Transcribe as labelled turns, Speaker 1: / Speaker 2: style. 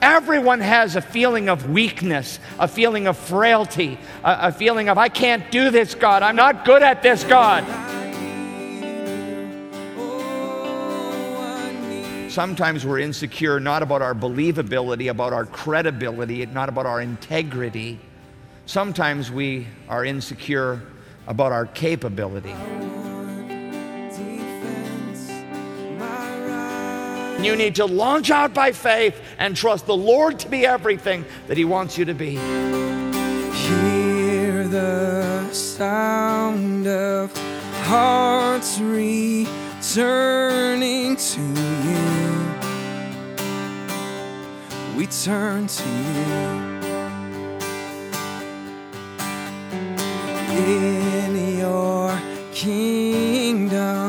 Speaker 1: Everyone has a feeling of weakness, a feeling of frailty, a, a, feeling of, I can't do this, God. I'm not good at this, God. Sometimes we're insecure not about our believability, about our credibility, not about our integrity. Sometimes we are insecure about our capability. You need to launch out by faith and trust the Lord to be everything that He wants you to be.
Speaker 2: Hear the sound of hearts returning to you. We turn to you. In your kingdom